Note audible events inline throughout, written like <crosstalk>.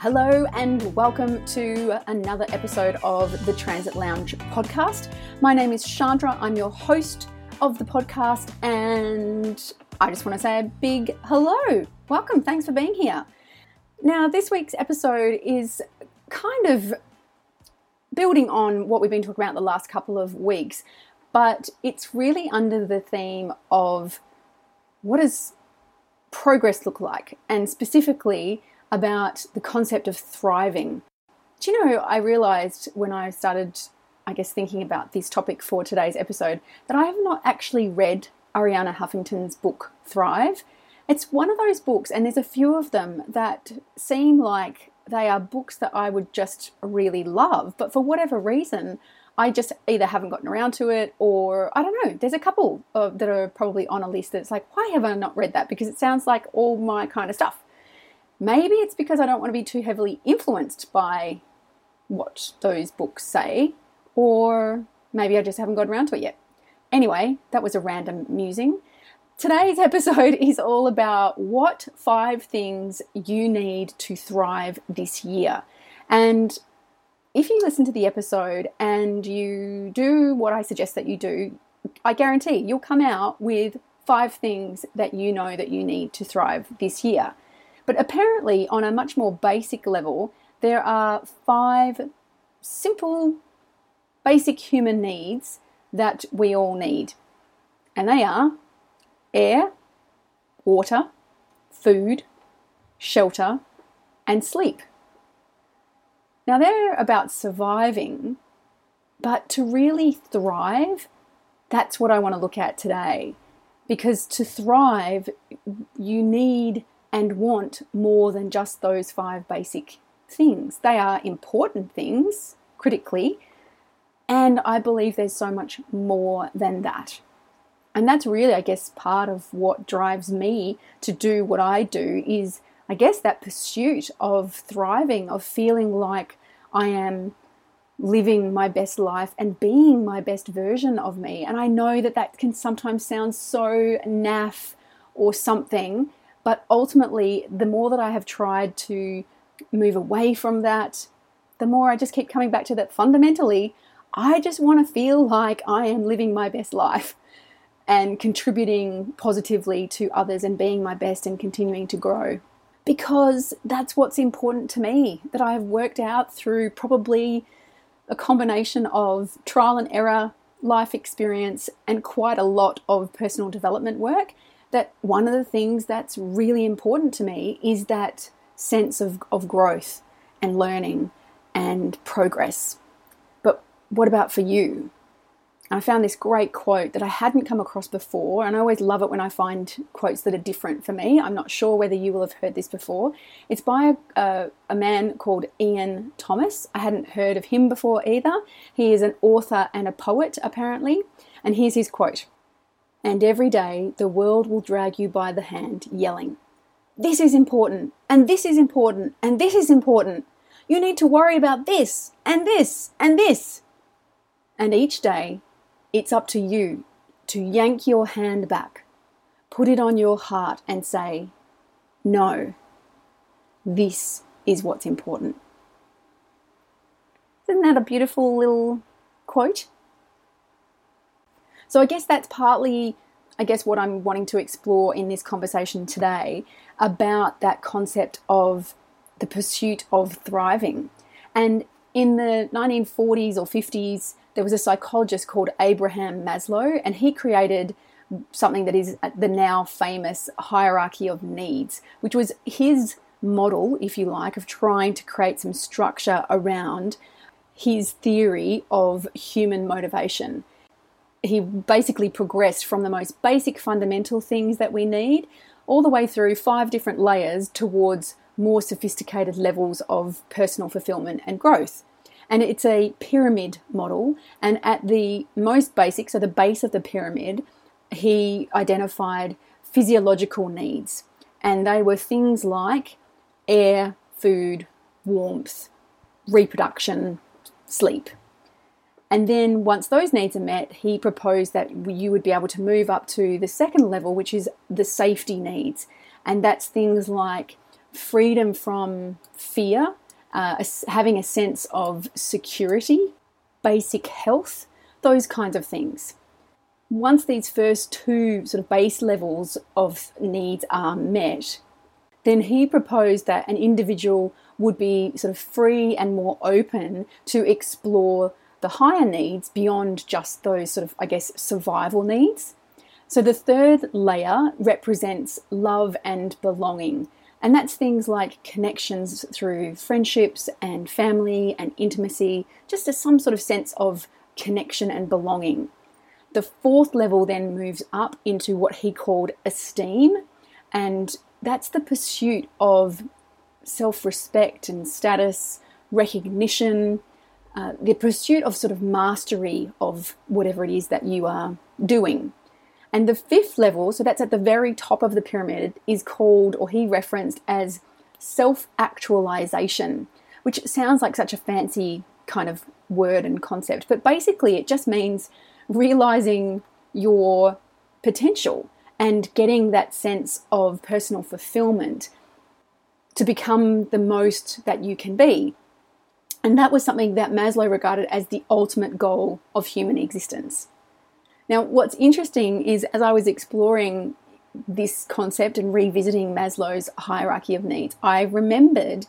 Hello, and welcome to another episode of the Transit Lounge podcast. My name is Chandra, I'm your host of the podcast, and I just want to say a big hello. Welcome, thanks for being here. Now, this week's episode is kind of building on what we've been talking about the last couple of weeks, but it's really under the theme of what does progress look like, and specifically about the concept of thriving. Do you know, I realized when I started, I guess, thinking about this topic for today's episode, that I have not actually read Arianna Huffington's book Thrive. It's one of those books, and there's a few of them that seem like they are books that I would just really love, but for whatever reason, I just either haven't gotten around to it or I don't know. There's a couple of, that are probably on a list that's like, why have I not read that? Because it sounds like all my kind of stuff. Maybe it's because I don't want to be too heavily influenced by what those books say, or maybe I just haven't got around to it yet. Anyway, that was a random musing. Today's <laughs> episode is all about what five things you need to thrive this year. And if you listen to the episode and you do what I suggest that you do, I guarantee you'll come out with five things that you know that you need to thrive this year. But apparently, on a much more basic level, there are five simple, basic human needs that we all need. And they are air, water, food, shelter, and sleep. Now, they're about surviving, but to really thrive, that's what I want to look at today. Because to thrive, you need and want more than just those five basic things. They are important things, critically, and I believe there's so much more than that. And that's really, I guess, part of what drives me to do what I do is, I guess, that pursuit of thriving, of feeling like I am living my best life and being my best version of me. And I know that that can sometimes sound so naff or something, but ultimately, the more that I have tried to move away from that, the more I just keep coming back to that fundamentally, I just want to feel like I am living my best life and contributing positively to others and being my best and continuing to grow because that's what's important to me that I've worked out through probably a combination of trial and error, life experience, and quite a lot of personal development work. That one of the things that's really important to me is that sense of, of growth and learning and progress. But what about for you? I found this great quote that I hadn't come across before, and I always love it when I find quotes that are different for me. I'm not sure whether you will have heard this before. It's by a, a, a man called Ian Thomas. I hadn't heard of him before either. He is an author and a poet, apparently. And here's his quote And every day the world will drag you by the hand, yelling, This is important, and this is important, and this is important. You need to worry about this, and this, and this. And each day it's up to you to yank your hand back, put it on your heart, and say, No, this is what's important. Isn't that a beautiful little quote? So, I guess that's partly, I guess, what I'm wanting to explore in this conversation today about that concept of the pursuit of thriving. And in the 1940s or 50s, there was a psychologist called Abraham Maslow, and he created something that is the now famous hierarchy of needs, which was his model, if you like, of trying to create some structure around his theory of human motivation. He basically progressed from the most basic fundamental things that we need all the way through five different layers towards more sophisticated levels of personal fulfillment and growth. And it's a pyramid model. And at the most basic, so the base of the pyramid, he identified physiological needs. And they were things like air, food, warmth, reproduction, sleep. And then once those needs are met, he proposed that you would be able to move up to the second level, which is the safety needs. And that's things like freedom from fear, uh, having a sense of security, basic health, those kinds of things. Once these first two sort of base levels of needs are met, then he proposed that an individual would be sort of free and more open to explore the higher needs beyond just those sort of, I guess, survival needs. So the third layer represents love and belonging. And that's things like connections through friendships and family and intimacy, just as some sort of sense of connection and belonging. The fourth level then moves up into what he called esteem, and that's the pursuit of self respect and status, recognition, uh, the pursuit of sort of mastery of whatever it is that you are doing. And the fifth level, so that's at the very top of the pyramid, is called, or he referenced as self actualization, which sounds like such a fancy kind of word and concept. But basically, it just means realizing your potential and getting that sense of personal fulfillment to become the most that you can be. And that was something that Maslow regarded as the ultimate goal of human existence. Now, what's interesting is as I was exploring this concept and revisiting Maslow's hierarchy of needs, I remembered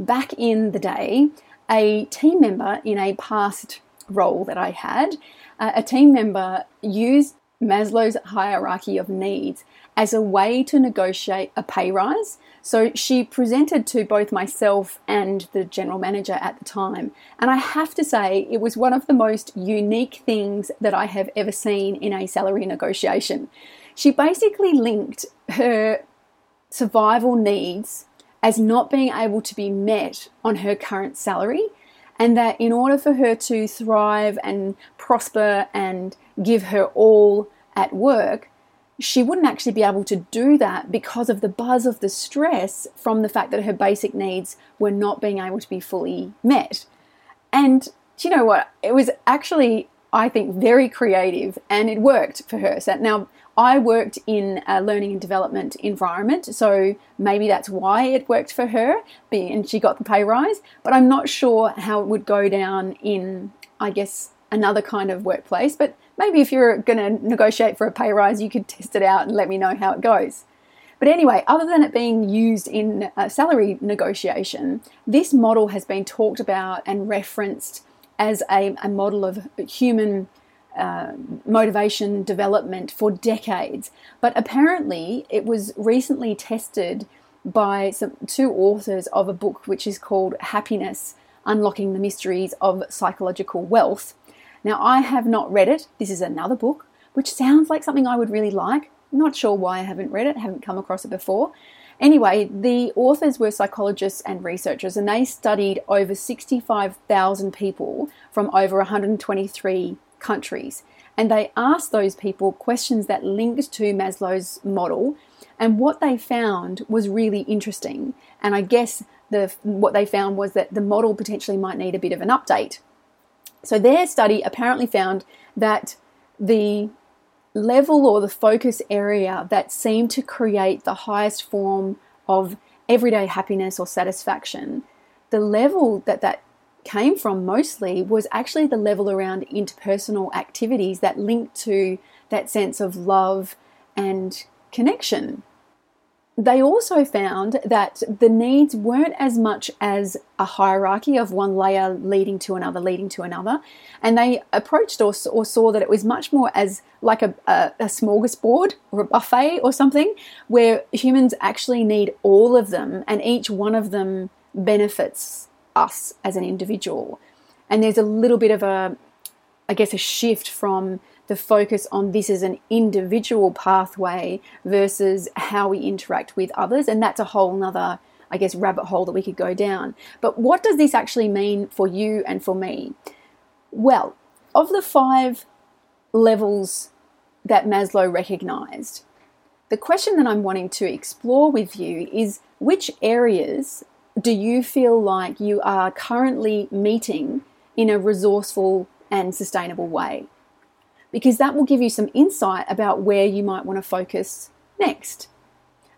back in the day a team member in a past role that I had, uh, a team member used Maslow's hierarchy of needs as a way to negotiate a pay rise. So she presented to both myself and the general manager at the time. And I have to say, it was one of the most unique things that I have ever seen in a salary negotiation. She basically linked her survival needs as not being able to be met on her current salary and that in order for her to thrive and prosper and give her all at work, she wouldn't actually be able to do that because of the buzz of the stress from the fact that her basic needs were not being able to be fully met. And you know what? It was actually, I think, very creative and it worked for her. So now I worked in a learning and development environment, so maybe that's why it worked for her and she got the pay rise. But I'm not sure how it would go down in, I guess, another kind of workplace. But maybe if you're going to negotiate for a pay rise, you could test it out and let me know how it goes. But anyway, other than it being used in salary negotiation, this model has been talked about and referenced as a, a model of human uh, motivation development for decades. But apparently, it was recently tested by some, two authors of a book which is called Happiness Unlocking the Mysteries of Psychological Wealth. Now, I have not read it. This is another book, which sounds like something I would really like. Not sure why I haven't read it, haven't come across it before. Anyway, the authors were psychologists and researchers, and they studied over 65,000 people from over 123 countries. And they asked those people questions that linked to Maslow's model. And what they found was really interesting. And I guess the, what they found was that the model potentially might need a bit of an update. So their study apparently found that the level or the focus area that seemed to create the highest form of everyday happiness or satisfaction, the level that that came from mostly was actually the level around interpersonal activities that linked to that sense of love and connection they also found that the needs weren't as much as a hierarchy of one layer leading to another, leading to another. And they approached or, or saw that it was much more as like a, a, a smorgasbord or a buffet or something, where humans actually need all of them and each one of them benefits us as an individual. And there's a little bit of a, I guess, a shift from the focus on this as an individual pathway versus how we interact with others. And that's a whole nother, I guess, rabbit hole that we could go down. But what does this actually mean for you and for me? Well, of the five levels that Maslow recognized, the question that I'm wanting to explore with you is which areas do you feel like you are currently meeting in a resourceful and sustainable way? Because that will give you some insight about where you might want to focus next.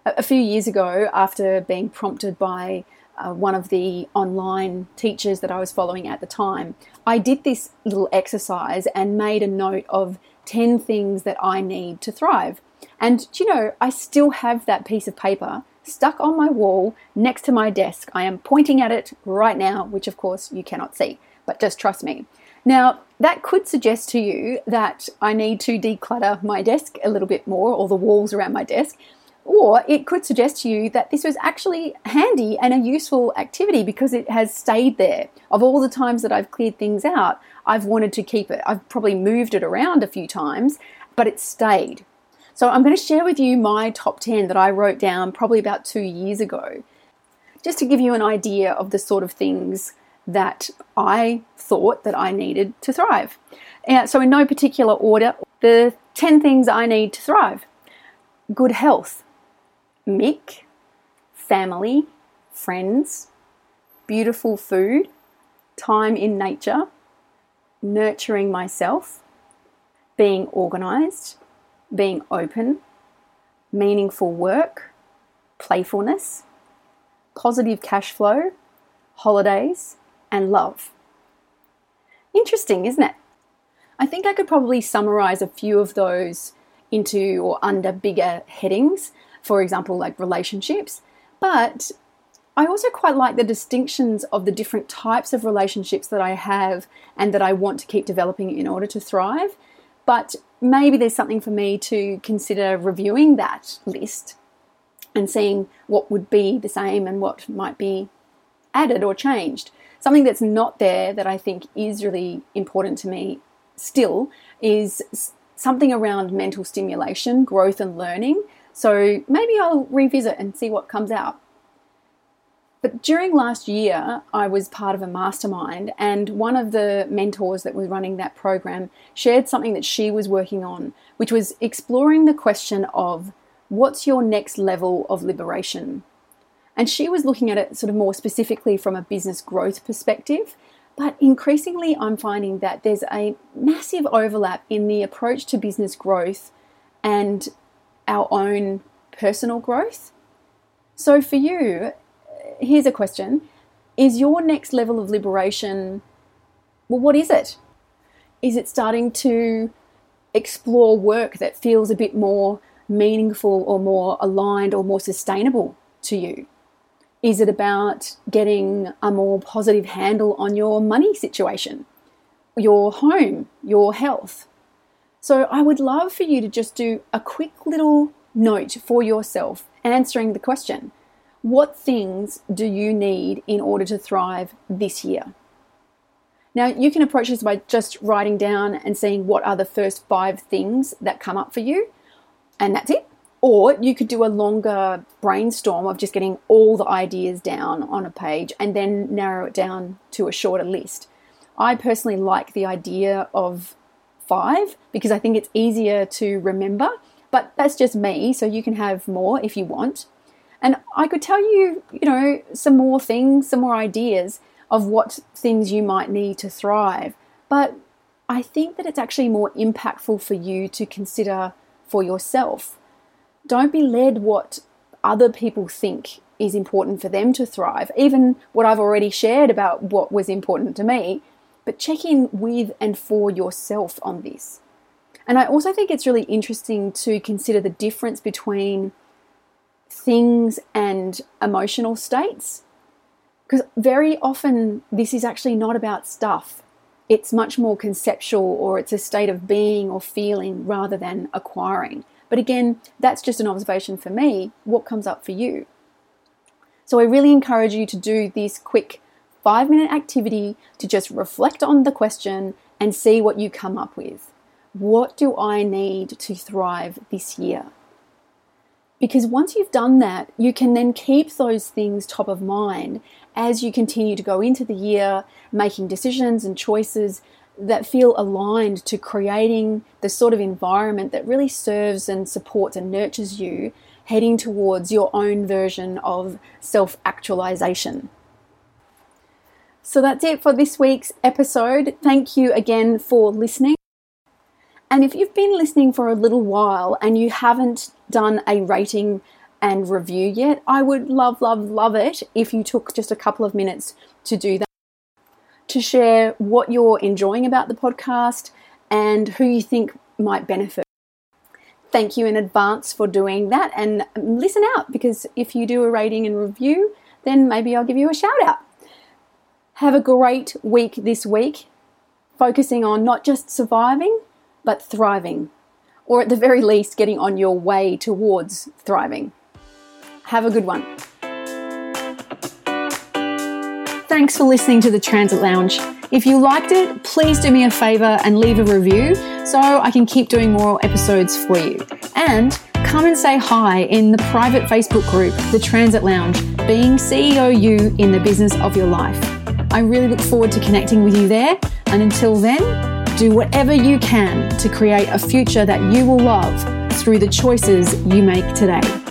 A few years ago, after being prompted by uh, one of the online teachers that I was following at the time, I did this little exercise and made a note of 10 things that I need to thrive. And you know, I still have that piece of paper stuck on my wall next to my desk. I am pointing at it right now, which of course you cannot see, but just trust me. Now, that could suggest to you that I need to declutter my desk a little bit more or the walls around my desk. Or it could suggest to you that this was actually handy and a useful activity because it has stayed there. Of all the times that I've cleared things out, I've wanted to keep it. I've probably moved it around a few times, but it stayed. So I'm going to share with you my top 10 that I wrote down probably about two years ago, just to give you an idea of the sort of things that I thought that I needed to thrive. so in no particular order, the 10 things I need to thrive. Good health, Mick, family, friends, beautiful food, time in nature, nurturing myself, being organized, being open, meaningful work, playfulness, positive cash flow, holidays, and love. Interesting, isn't it? I think I could probably summarize a few of those into or under bigger headings, for example, like relationships. But I also quite like the distinctions of the different types of relationships that I have and that I want to keep developing in order to thrive. But maybe there's something for me to consider reviewing that list and seeing what would be the same and what might be added or changed. Something that's not there that I think is really important to me still is something around mental stimulation, growth, and learning. So maybe I'll revisit and see what comes out. But during last year, I was part of a mastermind, and one of the mentors that was running that program shared something that she was working on, which was exploring the question of what's your next level of liberation? And she was looking at it sort of more specifically from a business growth perspective. But increasingly, I'm finding that there's a massive overlap in the approach to business growth and our own personal growth. So, for you, here's a question Is your next level of liberation, well, what is it? Is it starting to explore work that feels a bit more meaningful or more aligned or more sustainable to you? Is it about getting a more positive handle on your money situation, your home, your health? So, I would love for you to just do a quick little note for yourself answering the question what things do you need in order to thrive this year? Now, you can approach this by just writing down and seeing what are the first five things that come up for you, and that's it. Or you could do a longer brainstorm of just getting all the ideas down on a page and then narrow it down to a shorter list. I personally like the idea of five because I think it's easier to remember, but that's just me, so you can have more if you want. And I could tell you, you know, some more things, some more ideas of what things you might need to thrive. But I think that it's actually more impactful for you to consider for yourself. Don't be led what other people think is important for them to thrive, even what I've already shared about what was important to me, but check in with and for yourself on this. And I also think it's really interesting to consider the difference between things and emotional states. Because very often this is actually not about stuff. It's much more conceptual or it's a state of being or feeling rather than acquiring. But again, that's just an observation for me. What comes up for you? So I really encourage you to do this quick five minute activity to just reflect on the question and see what you come up with. what do I need to thrive this year? Because once you've done that, you can then keep those things top of mind as you continue to go into the year, making decisions and choices that feel aligned to creating the sort of environment that really serves and supports and nurtures you heading towards your own version of self actualization. So that's it for this week's episode. Thank you again for listening. And if you've been listening for a little while and you haven't done a rating and review yet, I would love, love, love it if you took just a couple of minutes to do that, to share what you're enjoying about the podcast and who you think might benefit. Thank you in advance for doing that and listen out because if you do a rating and review, then maybe I'll give you a shout out. Have a great week this week, focusing on not just surviving, but thriving, or at the very least, getting on your way towards thriving. Have a good one. Thanks for listening to the Transit Lounge. If you liked it, please do me a favor and leave a review so I can keep doing more episodes for you. And come and say hi in the private Facebook group, The Transit Lounge, being CEO you in the business of your life. I really look forward to connecting with you there. And until then, do whatever you can to create a future that you will love through the choices you make today.